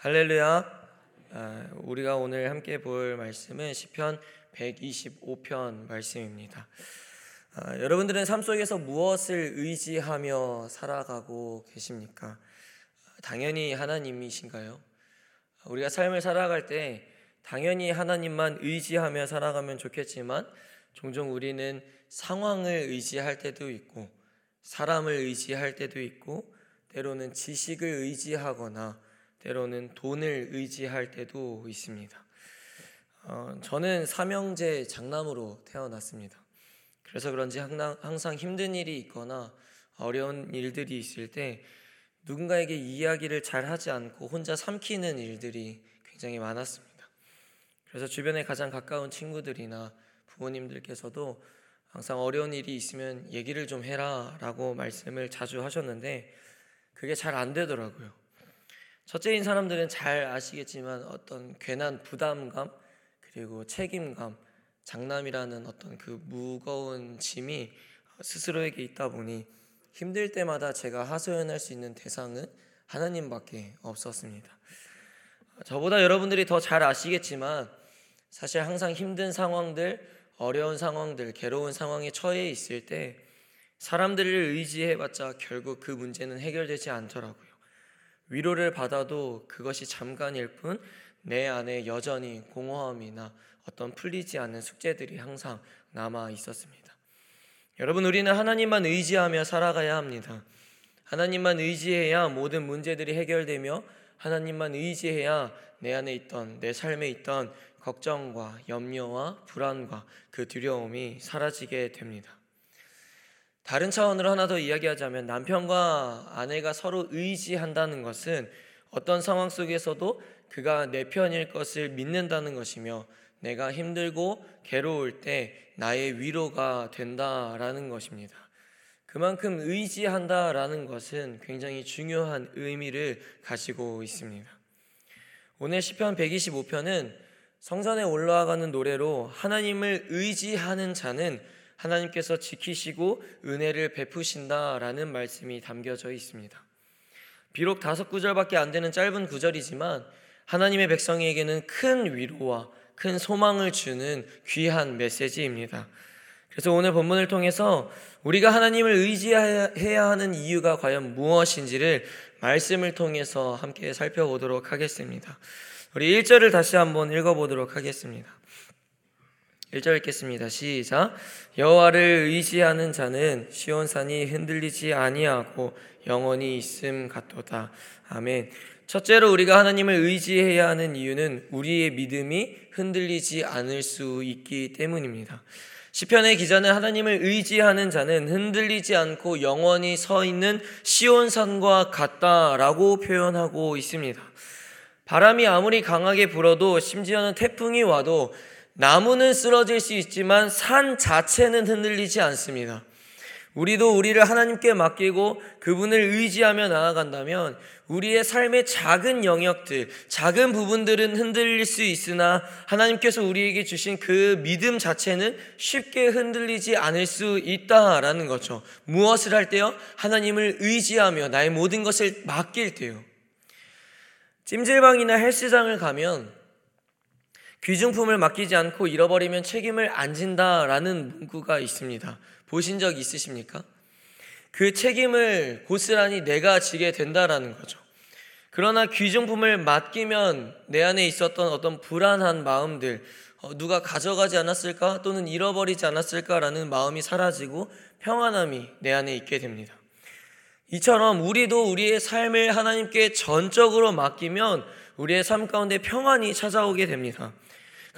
할렐루야. 아, 우리가 오늘 함께 볼 말씀은 시편 125편 말씀입니다. 아, 여러분들은 삶 속에서 무엇을 의지하며 살아가고 계십니까? 당연히 하나님이신가요? 우리가 삶을 살아갈 때 당연히 하나님만 의지하며 살아가면 좋겠지만 종종 우리는 상황을 의지할 때도 있고 사람을 의지할 때도 있고 때로는 지식을 의지하거나 때로는 돈을 의지할 때도 있습니다. 어, 저는 삼형제 장남으로 태어났습니다. 그래서 그런지 항상 힘든 일이 있거나 어려운 일들이 있을 때 누군가에게 이야기를 잘 하지 않고 혼자 삼키는 일들이 굉장히 많았습니다. 그래서 주변에 가장 가까운 친구들이나 부모님들께서도 항상 어려운 일이 있으면 얘기를 좀 해라 라고 말씀을 자주 하셨는데 그게 잘 안 되더라고요. 첫째인 사람들은 잘 아시겠지만 어떤 괜한 부담감 그리고 책임감, 장남이라는 어떤 그 무거운 짐이 스스로에게 있다 보니 힘들 때마다 제가 하소연할 수 있는 대상은 하나님밖에 없었습니다. 저보다 여러분들이 더 잘 아시겠지만 사실 항상 힘든 상황들, 어려운 상황들, 괴로운 상황에 처해 있을 때 사람들을 의지해봤자 결국 그 문제는 해결되지 않더라고요. 위로를 받아도 그것이 잠깐일 뿐 내 안에 여전히 공허함이나 어떤 풀리지 않는 숙제들이 항상 남아 있었습니다. 여러분, 우리는 하나님만 의지하며 살아가야 합니다. 하나님만 의지해야 모든 문제들이 해결되며 하나님만 의지해야 내 안에 있던 내 삶에 있던 걱정과 염려와 불안과 그 두려움이 사라지게 됩니다. 다른 차원으로 하나 더 이야기하자면 남편과 아내가 서로 의지한다는 것은 어떤 상황 속에서도 그가 내 편일 것을 믿는다는 것이며 내가 힘들고 괴로울 때 나의 위로가 된다라는 것입니다. 그만큼 의지한다라는 것은 굉장히 중요한 의미를 가지고 있습니다. 오늘 시편 125편은 성전에 올라가는 노래로 하나님을 의지하는 자는 하나님께서 지키시고 은혜를 베푸신다라는 말씀이 담겨져 있습니다. 비록 다섯 구절밖에 안 되는 짧은 구절이지만 하나님의 백성에게는 큰 위로와 큰 소망을 주는 귀한 메시지입니다. 그래서 오늘 본문을 통해서 우리가 하나님을 의지해야 하는 이유가 과연 무엇인지를 말씀을 통해서 함께 살펴보도록 하겠습니다. 우리 1절을 다시 한번 읽어보도록 하겠습니다. 1절 읽겠습니다. 시작. 여호와를 의지하는 자는 시온산이 흔들리지 아니하고 영원히 있음 같도다. 아멘. 첫째로 우리가 하나님을 의지해야 하는 이유는 우리의 믿음이 흔들리지 않을 수 있기 때문입니다. 시편의 기자는 하나님을 의지하는 자는 흔들리지 않고 영원히 서 있는 시온산과 같다라고 표현하고 있습니다. 바람이 아무리 강하게 불어도 심지어는 태풍이 와도 나무는 쓰러질 수 있지만 산 자체는 흔들리지 않습니다. 우리도 우리를 하나님께 맡기고 그분을 의지하며 나아간다면 우리의 삶의 작은 영역들, 작은 부분들은 흔들릴 수 있으나 하나님께서 우리에게 주신 그 믿음 자체는 쉽게 흔들리지 않을 수 있다라는 거죠. 무엇을 할 때요? 하나님을 의지하며 나의 모든 것을 맡길 때요. 찜질방이나 헬스장을 가면 귀중품을 맡기지 않고 잃어버리면 책임을 안 진다라는 문구가 있습니다. 보신 적 있으십니까? 그 책임을 고스란히 내가 지게 된다라는 거죠. 그러나 귀중품을 맡기면 내 안에 있었던 어떤 불안한 마음들, 어, 누가 가져가지 않았을까 또는 잃어버리지 않았을까라는 마음이 사라지고 평안함이 내 안에 있게 됩니다. 이처럼 우리도 우리의 삶을 하나님께 전적으로 맡기면 우리의 삶 가운데 평안이 찾아오게 됩니다.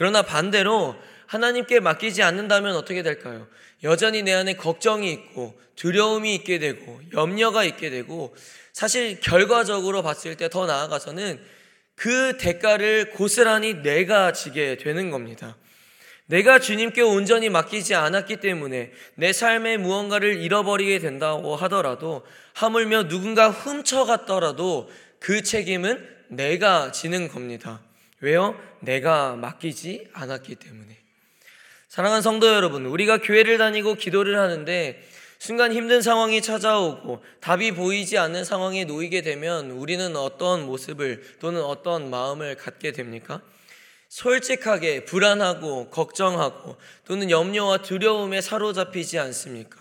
그러나 반대로 하나님께 맡기지 않는다면 어떻게 될까요? 여전히 내 안에 걱정이 있고 두려움이 있게 되고 염려가 있게 되고 사실 결과적으로 봤을 때 더 나아가서는 그 대가를 고스란히 내가 지게 되는 겁니다. 내가 주님께 온전히 맡기지 않았기 때문에 내 삶의 무언가를 잃어버리게 된다고 하더라도 하물며 누군가 훔쳐갔더라도 그 책임은 내가 지는 겁니다. 왜요? 내가 맡기지 않았기 때문에. 사랑하는 성도 여러분, 우리가 교회를 다니고 기도를 하는데 순간 힘든 상황이 찾아오고 답이 보이지 않는 상황에 놓이게 되면 우리는 어떤 모습을 또는 어떤 마음을 갖게 됩니까? 솔직하게 불안하고 걱정하고 또는 염려와 두려움에 사로잡히지 않습니까?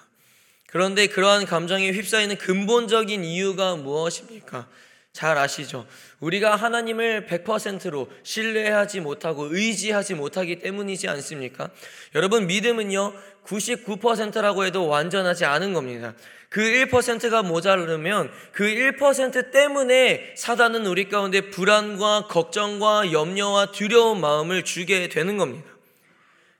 그런데 그러한 감정에 휩싸이는 근본적인 이유가 무엇입니까? 잘 아시죠? 우리가 하나님을 100%로 신뢰하지 못하고 의지하지 못하기 때문이지 않습니까? 여러분, 믿음은요, 99%라고 해도 완전하지 않은 겁니다. 그 1%가 모자르면 그 1% 때문에 사단은 우리 가운데 불안과 걱정과 염려와 두려운 마음을 주게 되는 겁니다.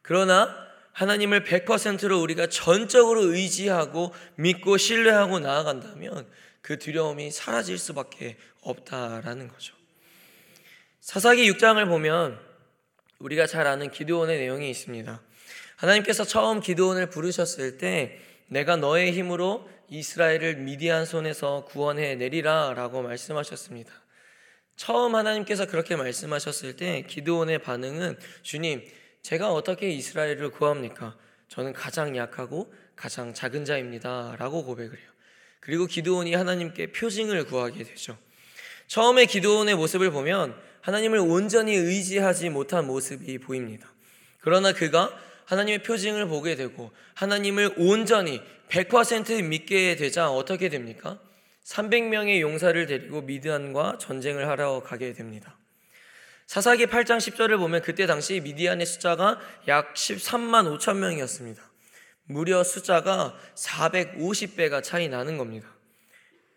그러나 하나님을 100%로 우리가 전적으로 의지하고 믿고 신뢰하고 나아간다면 그 두려움이 사라질 수밖에 없다라는 거죠. 사사기 6장을 보면 우리가 잘 아는 기도원의 내용이 있습니다. 하나님께서 처음 기도원을 부르셨을 때 내가 너의 힘으로 이스라엘을 미디안 손에서 구원해 내리라라고 말씀하셨습니다. 처음 하나님께서 그렇게 말씀하셨을 때 기도원의 반응은 주님, 제가 어떻게 이스라엘을 구합니까? 저는 가장 약하고 가장 작은 자입니다라고 고백을 해요. 그리고 기도원이 하나님께 표징을 구하게 되죠. 처음에 기도원의 모습을 보면 하나님을 온전히 의지하지 못한 모습이 보입니다. 그러나 그가 하나님의 표징을 보게 되고 하나님을 온전히 100% 믿게 되자 어떻게 됩니까? 300명의 용사를 데리고 미디안과 전쟁을 하러 가게 됩니다. 사사기 8장 10절을 보면 그때 당시 미디안의 숫자가 약 13만 5천 명이었습니다. 무려 숫자가 450배가 차이 나는 겁니다.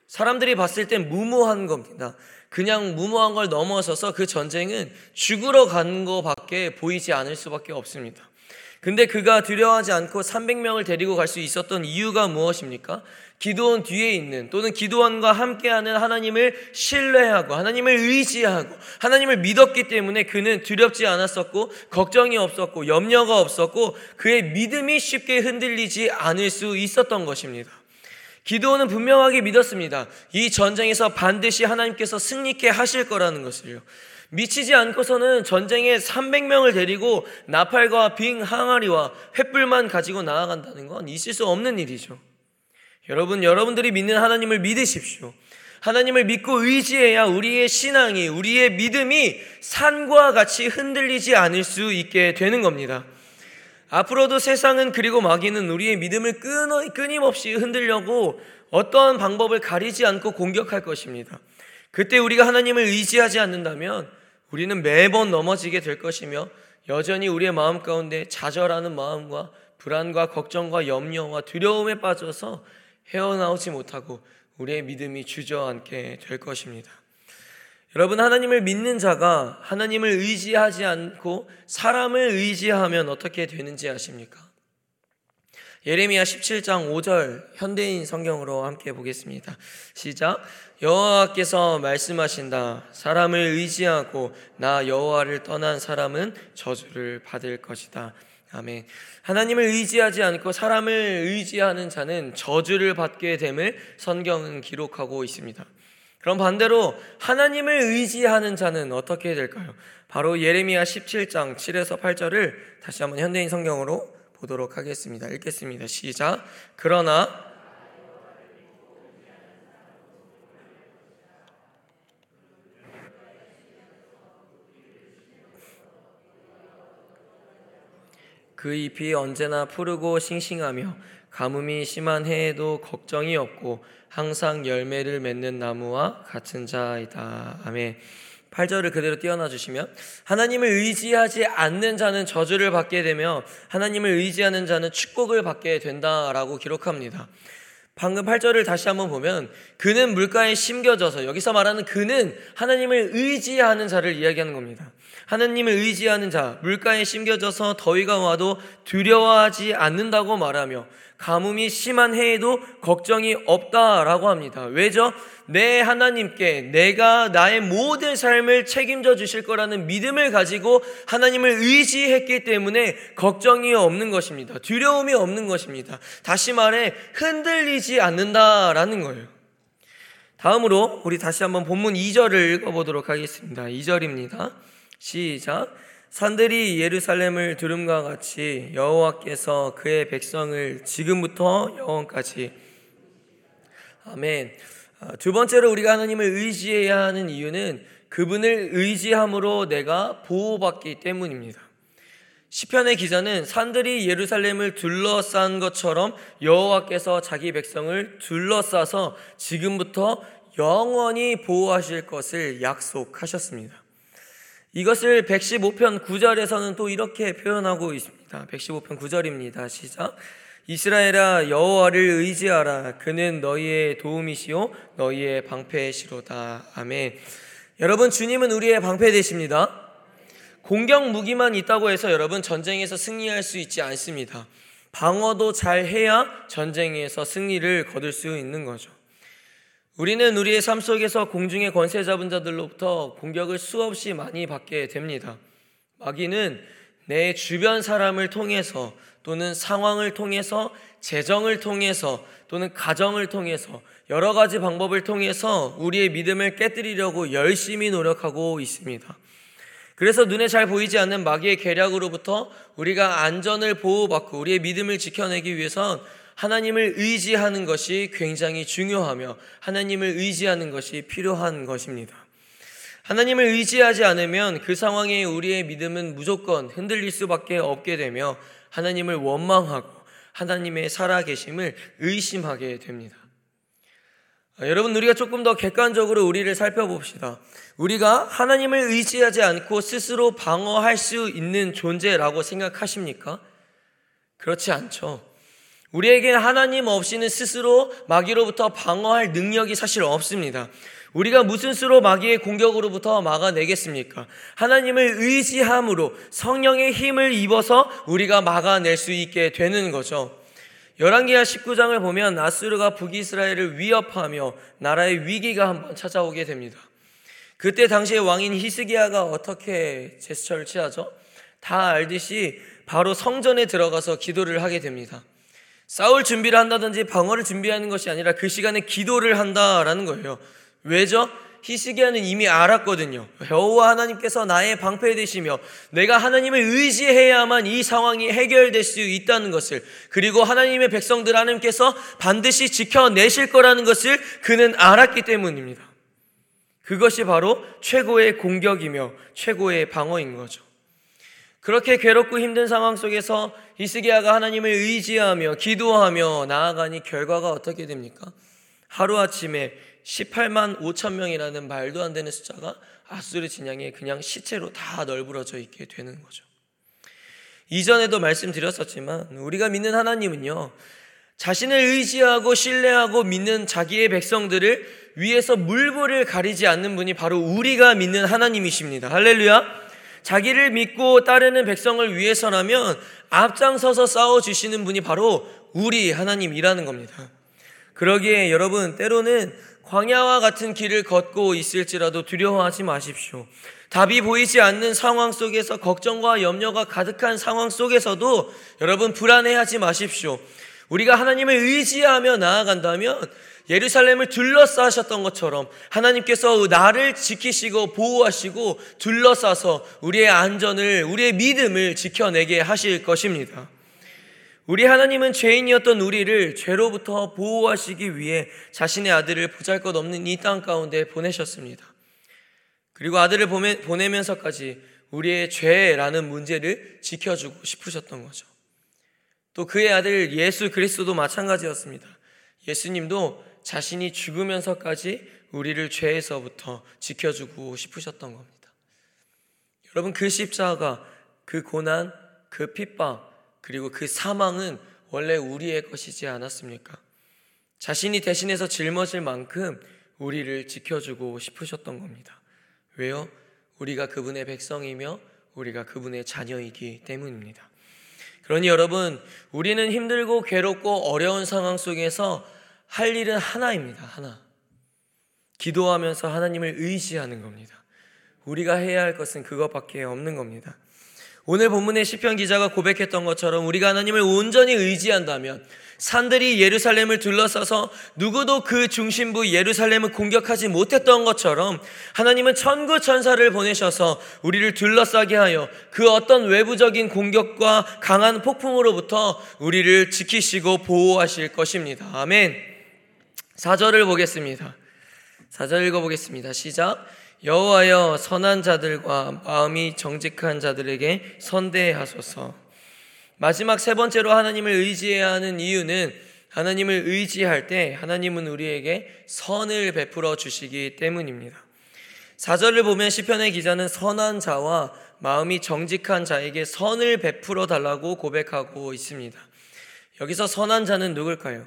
사람들이 봤을 땐 무모한 겁니다. 그냥 무모한 걸 넘어서서 그 전쟁은 죽으러 간 거밖에 보이지 않을 수밖에 없습니다. 근데 그가 두려워하지 않고 300명을 데리고 갈 수 있었던 이유가 무엇입니까? 기도원 뒤에 있는 또는 기도원과 함께하는 하나님을 신뢰하고 하나님을 의지하고 하나님을 믿었기 때문에 그는 두렵지 않았었고 걱정이 없었고 염려가 없었고 그의 믿음이 쉽게 흔들리지 않을 수 있었던 것입니다. 기도원은 분명하게 믿었습니다. 이 전쟁에서 반드시 하나님께서 승리케 하실 거라는 것을요. 미치지 않고서는 전쟁에 300명을 데리고 나팔과 빙 항아리와 횃불만 가지고 나아간다는 건 있을 수 없는 일이죠. 여러분, 여러분들이 믿는 하나님을 믿으십시오. 하나님을 믿고 의지해야 우리의 신앙이, 우리의 믿음이 산과 같이 흔들리지 않을 수 있게 되는 겁니다. 앞으로도 세상은 그리고 마귀는 우리의 믿음을 끊임없이 흔들려고 어떠한 방법을 가리지 않고 공격할 것입니다. 그때 우리가 하나님을 의지하지 않는다면 우리는 매번 넘어지게 될 것이며 여전히 우리의 마음 가운데 좌절하는 마음과 불안과 걱정과 염려와 두려움에 빠져서 헤어나오지 못하고 우리의 믿음이 주저앉게 될 것입니다. 여러분 하나님을 믿는 자가 하나님을 의지하지 않고 사람을 의지하면 어떻게 되는지 아십니까? 예레미야 17장 5절 현대인 성경으로 함께 보겠습니다. 시작. 여호와께서 말씀하신다. 사람을 의지하고 나 여호와를 떠난 사람은 저주를 받을 것이다. 아멘. 하나님을 의지하지 않고 사람을 의지하는 자는 저주를 받게 됨을 성경은 기록하고 있습니다. 그럼 반대로 하나님을 의지하는 자는 어떻게 될까요? 바로 예레미야 17장 7에서 8절을 다시 한번 현대인 성경으로 보도록 하겠습니다. 읽겠습니다. 시작. 그러나 그 잎이 언제나 푸르고 싱싱하며 가뭄이 심한 해에도 걱정이 없고 항상 열매를 맺는 나무와 같은 자이다. 아멘. 8절을 그대로 띄어놔 주시면 하나님을 의지하지 않는 자는 저주를 받게 되며 하나님을 의지하는 자는 축복을 받게 된다라고 기록합니다. 방금 8절을 다시 한번 보면 그는 물가에 심겨져서 여기서 말하는 그는 하나님을 의지하는 자를 이야기하는 겁니다. 하나님을 의지하는 자, 물가에 심겨져서 더위가 와도 두려워하지 않는다고 말하며 가뭄이 심한 해에도 걱정이 없다라고 합니다. 왜죠? 내 하나님께 내가 나의 모든 삶을 책임져 주실 거라는 믿음을 가지고 하나님을 의지했기 때문에 걱정이 없는 것입니다. 두려움이 없는 것입니다. 다시 말해 흔들리지 않는다라는 거예요. 다음으로 우리 다시 한번 본문 2절을 읽어보도록 하겠습니다. 2절입니다. 시작. 산들이 예루살렘을 두름과 같이 여호와께서 그의 백성을 지금부터 영원까지 아멘. 아, 두 번째로 우리가 하나님을 의지해야 하는 이유는 그분을 의지함으로 내가 보호받기 때문입니다. 시편의 기자는 산들이 예루살렘을 둘러싼 것처럼 여호와께서 자기 백성을 둘러싸서 지금부터 영원히 보호하실 것을 약속하셨습니다. 이것을 115편 9절에서는 또 이렇게 표현하고 있습니다. 115편 9절입니다. 시작. 이스라엘아 여호와를 의지하라 그는 너희의 도움이시요 너희의 방패시로다. 아멘. 여러분 주님은 우리의 방패 되십니다. 공격 무기만 있다고 해서 여러분 전쟁에서 승리할 수 있지 않습니다. 방어도 잘 해야 전쟁에서 승리를 거둘 수 있는 거죠. 우리는 우리의 삶 속에서 공중의 권세 잡은 자들로부터 공격을 수없이 많이 받게 됩니다. 마귀는 내 주변 사람을 통해서 또는 상황을 통해서 재정을 통해서 또는 가정을 통해서 여러 가지 방법을 통해서 우리의 믿음을 깨뜨리려고 열심히 노력하고 있습니다. 그래서 눈에 잘 보이지 않는 마귀의 계략으로부터 우리가 안전을 보호받고 우리의 믿음을 지켜내기 위해선 하나님을 의지하는 것이 굉장히 중요하며 하나님을 의지하는 것이 필요한 것입니다. 하나님을 의지하지 않으면 그 상황에 우리의 믿음은 무조건 흔들릴 수밖에 없게 되며 하나님을 원망하고 하나님의 살아계심을 의심하게 됩니다. 아, 여러분, 우리가 조금 더 객관적으로 우리를 살펴봅시다. 우리가 하나님을 의지하지 않고 스스로 방어할 수 있는 존재라고 생각하십니까? 그렇지 않죠. 우리에게 하나님 없이는 스스로 마귀로부터 방어할 능력이 사실 없습니다. 우리가 무슨 수로 마귀의 공격으로부터 막아내겠습니까? 하나님을 의지함으로 성령의 힘을 입어서 우리가 막아낼 수 있게 되는 거죠. 열왕기하 19장을 보면 아수르가 북이스라엘을 위협하며 나라의 위기가 한번 찾아오게 됩니다. 그때 당시의 왕인 히스기야가 어떻게 제스처를 취하죠? 다 알듯이 바로 성전에 들어가서 기도를 하게 됩니다. 싸울 준비를 한다든지 방어를 준비하는 것이 아니라 그 시간에 기도를 한다라는 거예요. 왜죠? 히스기야는 이미 알았거든요. 여호와 하나님께서 나의 방패 되시며 내가 하나님을 의지해야만 이 상황이 해결될 수 있다는 것을 그리고 하나님의 백성들 하나님께서 반드시 지켜내실 거라는 것을 그는 알았기 때문입니다. 그것이 바로 최고의 공격이며 최고의 방어인 거죠. 그렇게 괴롭고 힘든 상황 속에서 히스기야가 하나님을 의지하며 기도하며 나아가니 결과가 어떻게 됩니까? 하루아침에 18만 5천 명이라는 말도 안 되는 숫자가 아수르 진영에 그냥 시체로 다 널브러져 있게 되는 거죠. 이전에도 말씀드렸었지만 우리가 믿는 하나님은요. 자신을 의지하고 신뢰하고 믿는 자기의 백성들을 위에서 물불을 가리지 않는 분이 바로 우리가 믿는 하나님이십니다. 할렐루야. 자기를 믿고 따르는 백성을 위해서라면 앞장서서 싸워 주시는 분이 바로 우리 하나님이라는 겁니다. 그러기에 여러분 때로는 광야와 같은 길을 걷고 있을지라도 두려워하지 마십시오. 답이 보이지 않는 상황 속에서 걱정과 염려가 가득한 상황 속에서도 여러분 불안해하지 마십시오. 우리가 하나님을 의지하며 나아간다면 예루살렘을 둘러싸셨던 것처럼 하나님께서 나를 지키시고 보호하시고 둘러싸서 우리의 안전을, 우리의 믿음을 지켜내게 하실 것입니다. 우리 하나님은 죄인이었던 우리를 죄로부터 보호하시기 위해 자신의 아들을 보잘 것 없는 이 땅 가운데 보내셨습니다. 그리고 아들을 보내면서까지 우리의 죄라는 문제를 지켜주고 싶으셨던 거죠. 또 그의 아들 예수 그리스도도 마찬가지였습니다. 예수님도 자신이 죽으면서까지 우리를 죄에서부터 지켜주고 싶으셨던 겁니다. 여러분 그 십자가, 그 고난, 그 핍박, 그리고 그 사망은 원래 우리의 것이지 않았습니까? 자신이 대신해서 짊어질 만큼 우리를 지켜주고 싶으셨던 겁니다. 왜요? 우리가 그분의 백성이며 우리가 그분의 자녀이기 때문입니다. 그러니 여러분, 우리는 힘들고 괴롭고 어려운 상황 속에서 할 일은 하나입니다. 하나. 기도하면서 하나님을 의지하는 겁니다. 우리가 해야 할 것은 그것밖에 없는 겁니다. 오늘 본문의 시편 기자가 고백했던 것처럼 우리가 하나님을 온전히 의지한다면 산들이 예루살렘을 둘러싸서 누구도 그 중심부 예루살렘을 공격하지 못했던 것처럼 하나님은 천구 천사를 보내셔서 우리를 둘러싸게 하여 그 어떤 외부적인 공격과 강한 폭풍으로부터 우리를 지키시고 보호하실 것입니다. 아멘. 4절을 보겠습니다. 4절 읽어보겠습니다. 시작. 여호와여 선한 자들과 마음이 정직한 자들에게 선대하소서. 마지막 세 번째로 하나님을 의지해야 하는 이유는 하나님을 의지할 때 하나님은 우리에게 선을 베풀어 주시기 때문입니다. 4절을 보면 시편의 기자는 선한 자와 마음이 정직한 자에게 선을 베풀어 달라고 고백하고 있습니다. 여기서 선한 자는 누굴까요?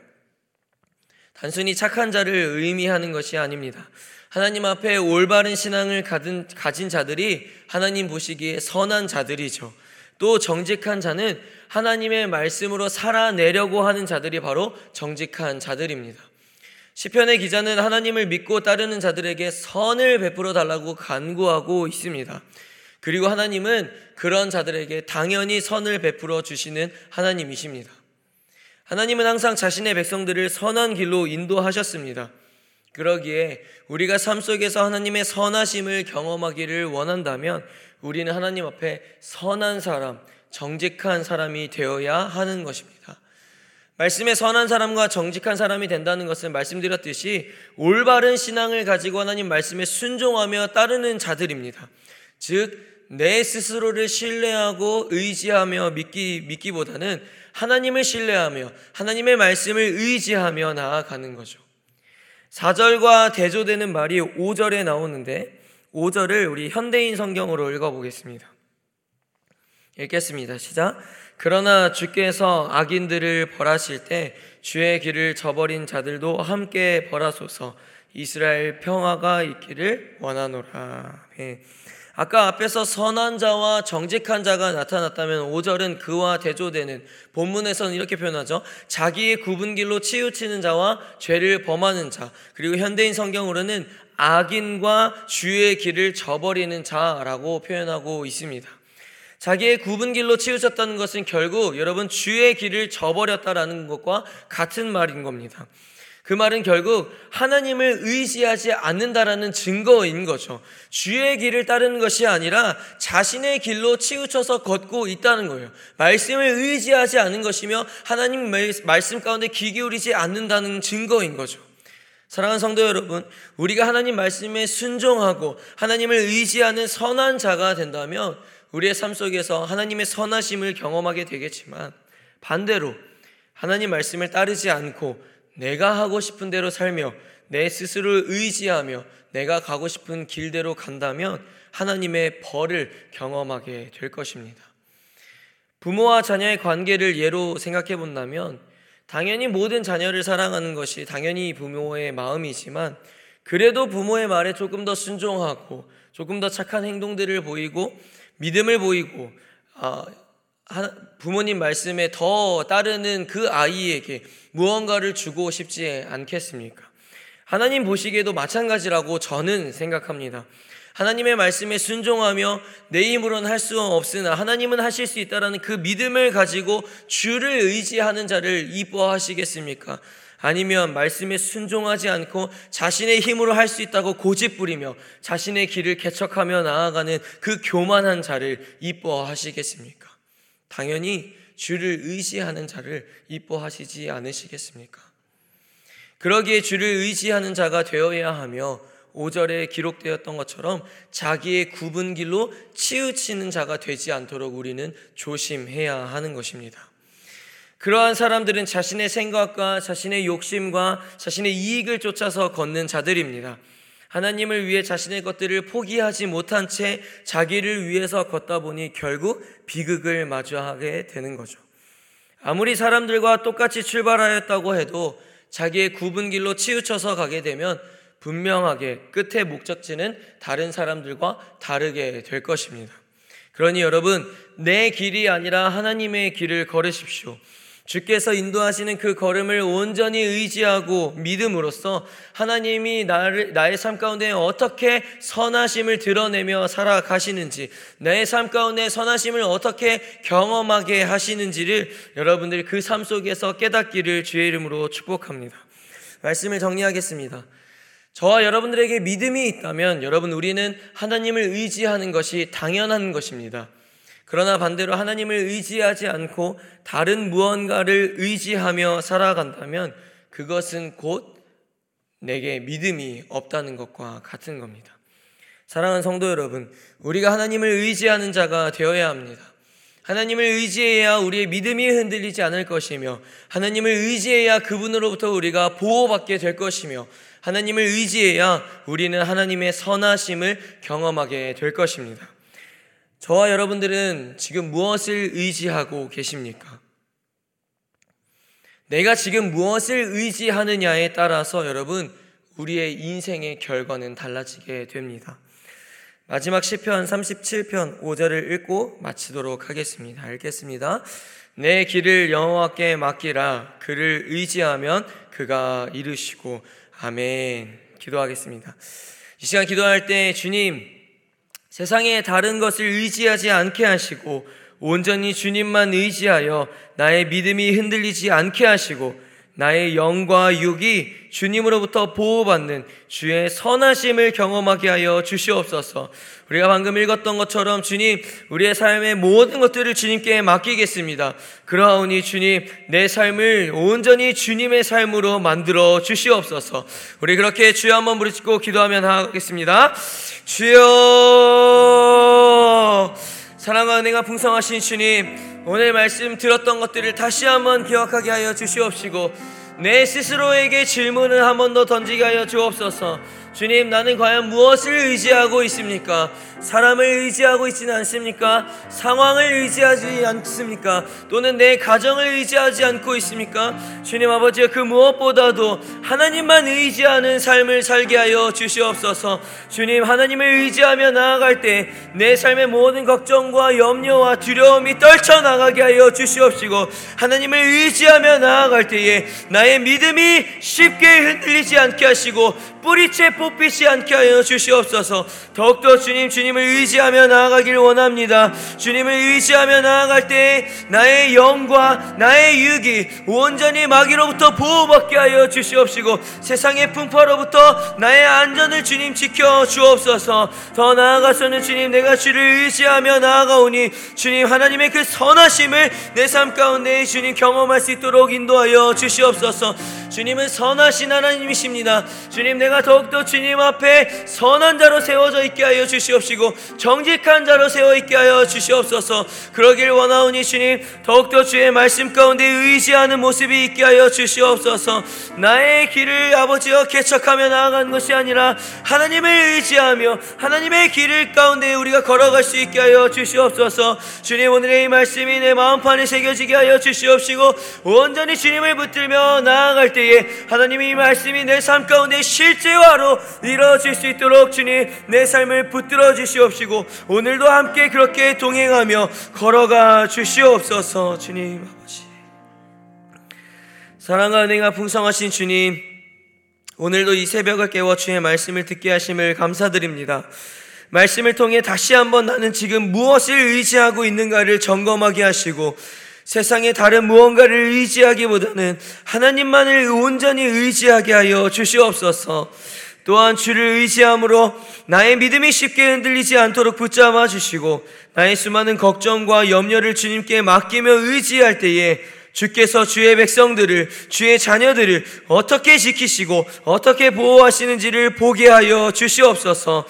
단순히 착한 자를 의미하는 것이 아닙니다. 하나님 앞에 올바른 신앙을 가진 자들이 하나님 보시기에 선한 자들이죠. 또 정직한 자는 하나님의 말씀으로 살아내려고 하는 자들이 바로 정직한 자들입니다. 시편의 기자는 하나님을 믿고 따르는 자들에게 선을 베풀어 달라고 간구하고 있습니다. 그리고 하나님은 그런 자들에게 당연히 선을 베풀어 주시는 하나님이십니다. 하나님은 항상 자신의 백성들을 선한 길로 인도하셨습니다. 그러기에 우리가 삶 속에서 하나님의 선하심을 경험하기를 원한다면 우리는 하나님 앞에 선한 사람, 정직한 사람이 되어야 하는 것입니다. 말씀에 선한 사람과 정직한 사람이 된다는 것은 말씀드렸듯이 올바른 신앙을 가지고 하나님 말씀에 순종하며 따르는 자들입니다. 즉, 내 스스로를 신뢰하고 의지하며 믿기, 믿기보다는 하나님을 신뢰하며 하나님의 말씀을 의지하며 나아가는 거죠. 4절과 대조되는 말이 5절에 나오는데 5절을 우리 현대인 성경으로 읽어보겠습니다. 읽겠습니다. 시작. 그러나 주께서 악인들을 벌하실 때 주의 길을 저버린 자들도 함께 벌하소서 이스라엘 평화가 있기를 원하노라. 네. 아까 앞에서 선한 자와 정직한 자가 나타났다면 5절은 그와 대조되는 본문에서는 이렇게 표현하죠. 자기의 굽은 길로 치우치는 자와 죄를 범하는 자. 그리고 현대인 성경으로는 악인과 주의 길을 저버리는 자라고 표현하고 있습니다. 자기의 굽은 길로 치우쳤다는 것은 결국 여러분 주의 길을 저버렸다라는 것과 같은 말인 겁니다. 그 말은 결국 하나님을 의지하지 않는다라는 증거인 거죠. 주의 길을 따르는 것이 아니라 자신의 길로 치우쳐서 걷고 있다는 거예요. 말씀을 의지하지 않는 것이며 하나님 말씀 가운데 귀 기울이지 않는다는 증거인 거죠. 사랑하는 성도 여러분, 우리가 하나님 말씀에 순종하고 하나님을 의지하는 선한 자가 된다면 우리의 삶 속에서 하나님의 선하심을 경험하게 되겠지만 반대로 하나님 말씀을 따르지 않고 내가 하고 싶은 대로 살며 내 스스로를 의지하며 내가 가고 싶은 길대로 간다면 하나님의 벌을 경험하게 될 것입니다. 부모와 자녀의 관계를 예로 생각해 본다면 당연히 모든 자녀를 사랑하는 것이 당연히 부모의 마음이지만 그래도 부모의 말에 조금 더 순종하고 조금 더 착한 행동들을 보이고 믿음을 보이고 아, 부모님 말씀에 더 따르는 그 아이에게 무언가를 주고 싶지 않겠습니까? 하나님 보시기에도 마찬가지라고 저는 생각합니다. 하나님의 말씀에 순종하며 내 힘으로는 할 수 없으나 하나님은 하실 수 있다라는 그 믿음을 가지고 주를 의지하는 자를 이뻐하시겠습니까? 아니면 말씀에 순종하지 않고 자신의 힘으로 할 수 있다고 고집부리며 자신의 길을 개척하며 나아가는 그 교만한 자를 이뻐하시겠습니까? 당연히 주를 의지하는 자를 이뻐하시지 않으시겠습니까? 그러기에 주를 의지하는 자가 되어야 하며 5절에 기록되었던 것처럼 자기의 굽은 길로 치우치는 자가 되지 않도록 우리는 조심해야 하는 것입니다. 그러한 사람들은 자신의 생각과 자신의 욕심과 자신의 이익을 쫓아서 걷는 자들입니다. 하나님을 위해 자신의 것들을 포기하지 못한 채 자기를 위해서 걷다 보니 결국 비극을 마주하게 되는 거죠. 아무리 사람들과 똑같이 출발하였다고 해도 자기의 굽은 길로 치우쳐서 가게 되면 분명하게 끝의 목적지는 다른 사람들과 다르게 될 것입니다. 그러니 여러분, 내 길이 아니라 하나님의 길을 걸으십시오. 주께서 인도하시는 그 걸음을 온전히 의지하고 믿음으로써 하나님이 나를, 나의 삶 가운데 어떻게 선하심을 드러내며 살아가시는지, 나의 삶 가운데 선하심을 어떻게 경험하게 하시는지를 여러분들이 그 삶 속에서 깨닫기를 주의 이름으로 축복합니다. 말씀을 정리하겠습니다. 저와 여러분들에게 믿음이 있다면 여러분 우리는 하나님을 의지하는 것이 당연한 것입니다. 그러나 반대로 하나님을 의지하지 않고 다른 무언가를 의지하며 살아간다면 그것은 곧 내게 믿음이 없다는 것과 같은 겁니다. 사랑하는 성도 여러분, 우리가 하나님을 의지하는 자가 되어야 합니다. 하나님을 의지해야 우리의 믿음이 흔들리지 않을 것이며 하나님을 의지해야 그분으로부터 우리가 보호받게 될 것이며 하나님을 의지해야 우리는 하나님의 선하심을 경험하게 될 것입니다. 저와 여러분들은 지금 무엇을 의지하고 계십니까? 내가 지금 무엇을 의지하느냐에 따라서 여러분 우리의 인생의 결과는 달라지게 됩니다. 마지막 시편 37편 5절을 읽고 마치도록 하겠습니다. 읽겠습니다. 내 길을 여호와께 맡기라 그를 의지하면 그가 이루시고 아멘. 기도하겠습니다. 이 시간 기도할 때 주님 세상에 다른 것을 의지하지 않게 하시고 온전히 주님만 의지하여 나의 믿음이 흔들리지 않게 하시고 나의 영과 육이 주님으로부터 보호받는 주의 선하심을 경험하게 하여 주시옵소서. 우리가 방금 읽었던 것처럼 주님, 우리의 삶의 모든 것들을 주님께 맡기겠습니다. 그러하오니 주님, 내 삶을 온전히 주님의 삶으로 만들어 주시옵소서. 우리 그렇게 주여 한번 부르짖고 기도하면 하겠습니다. 주여! 사랑과 은혜가 풍성하신 주님, 오늘 말씀 들었던 것들을 다시 한번 기억하게 하여 주시옵시고, 내 스스로에게 질문을 한 번 더 던지게 하여 주옵소서. 주님, 나는 과연 무엇을 의지하고 있습니까? 사람을 의지하고 있지는 않습니까? 상황을 의지하지 않습니까? 또는 내 가정을 의지하지 않고 있습니까? 주님 아버지, 그 무엇보다도 하나님만 의지하는 삶을 살게 하여 주시옵소서. 주님, 하나님을 의지하며 나아갈 때 내 삶의 모든 걱정과 염려와 두려움이 떨쳐나가게 하여 주시옵시고, 하나님을 의지하며 나아갈 때에 나의 믿음이 쉽게 흔들리지 않게 하시고, 뿌리채 뽑히지 않게 하여 주시옵소서. 더욱더 주님 주님을 의지하며 나아가길 원합니다. 주님을 의지하며 나아갈 때 나의 영과 나의 육이 온전히 마귀로부터 보호받게 하여 주시옵시고 세상의 풍파로부터 나의 안전을 주님 지켜 주옵소서. 더 나아가서는 주님 내가 주를 의지하며 나아가오니 주님 하나님의 그 선하심을 내 삶 가운데 주님 경험할 수 있도록 인도하여 주시옵소서. 주님은 선하신 하나님이십니다. 주님 내가 더욱더 주님 앞에 선한 자로 세워져 있게 하여 주시옵시고 정직한 자로 세워 있게 하여 주시옵소서. 그러길 원하오니 주님 더욱더 주의 말씀 가운데 의지하는 모습이 있게 하여 주시옵소서. 나의 길을 아버지여 개척하며 나아가는 것이 아니라 하나님을 의지하며 하나님의 길을 가운데 우리가 걸어갈 수 있게 하여 주시옵소서. 주님 오늘의 이 말씀이 내 마음판에 새겨지게 하여 주시옵시고 온전히 주님을 붙들며 나아갈 때 때에 하나님이 이 말씀이 내 삶 가운데 실제화로 이루어질 수 있도록 주님 내 삶을 붙들어 주시옵시고 오늘도 함께 그렇게 동행하며 걸어가 주시옵소서 주님 아버지 사랑과 은혜가 풍성하신 주님 오늘도 이 새벽을 깨워 주의 말씀을 듣게 하심을 감사드립니다. 말씀을 통해 다시 한번 나는 지금 무엇을 의지하고 있는가를 점검하게 하시고 세상의 다른 무언가를 의지하기보다는 하나님만을 온전히 의지하게 하여 주시옵소서. 또한 주를 의지함으로 나의 믿음이 쉽게 흔들리지 않도록 붙잡아 주시고 나의 수많은 걱정과 염려를 주님께 맡기며 의지할 때에 주께서 주의 백성들을 주의 자녀들을 어떻게 지키시고 어떻게 보호하시는지를 보게 하여 주시옵소서.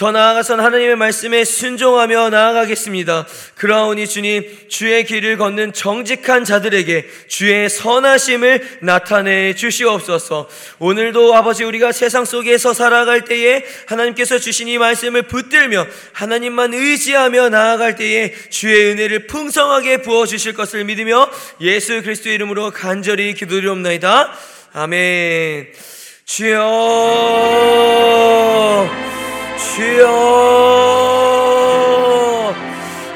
더 나아가선 하나님의 말씀에 순종하며 나아가겠습니다. 그러하오니 주님, 주의 길을 걷는 정직한 자들에게 주의 선하심을 나타내 주시옵소서. 오늘도 아버지 우리가 세상 속에서 살아갈 때에 하나님께서 주신 이 말씀을 붙들며 하나님만 의지하며 나아갈 때에 주의 은혜를 풍성하게 부어 주실 것을 믿으며 예수 그리스도 이름으로 간절히 기도드리옵나이다. 아멘. 주여 주여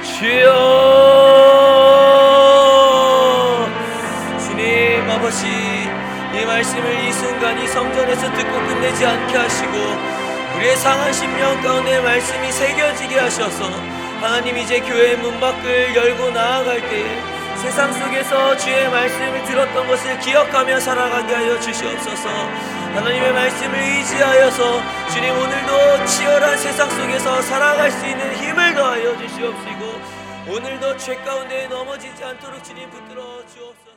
주여. 주님 아버지 이 말씀을 이 순간 이 성전에서 듣고 끝내지 않게 하시고 우리의 상한 심령 가운데 말씀이 새겨지게 하셔서 하나님 이제 교회 문 밖을 열고 나아갈 때 세상 속에서 주의 말씀을 들었던 것을 기억하며 살아가게 하여 주시옵소서. 하나님의 말씀을 의지하여서 주님 오늘도 치열한 세상 속에서 살아갈 수 있는 힘을 더하여 주시옵시고 오늘도 죄 가운데 넘어지지 않도록 주님 붙들어 주옵소서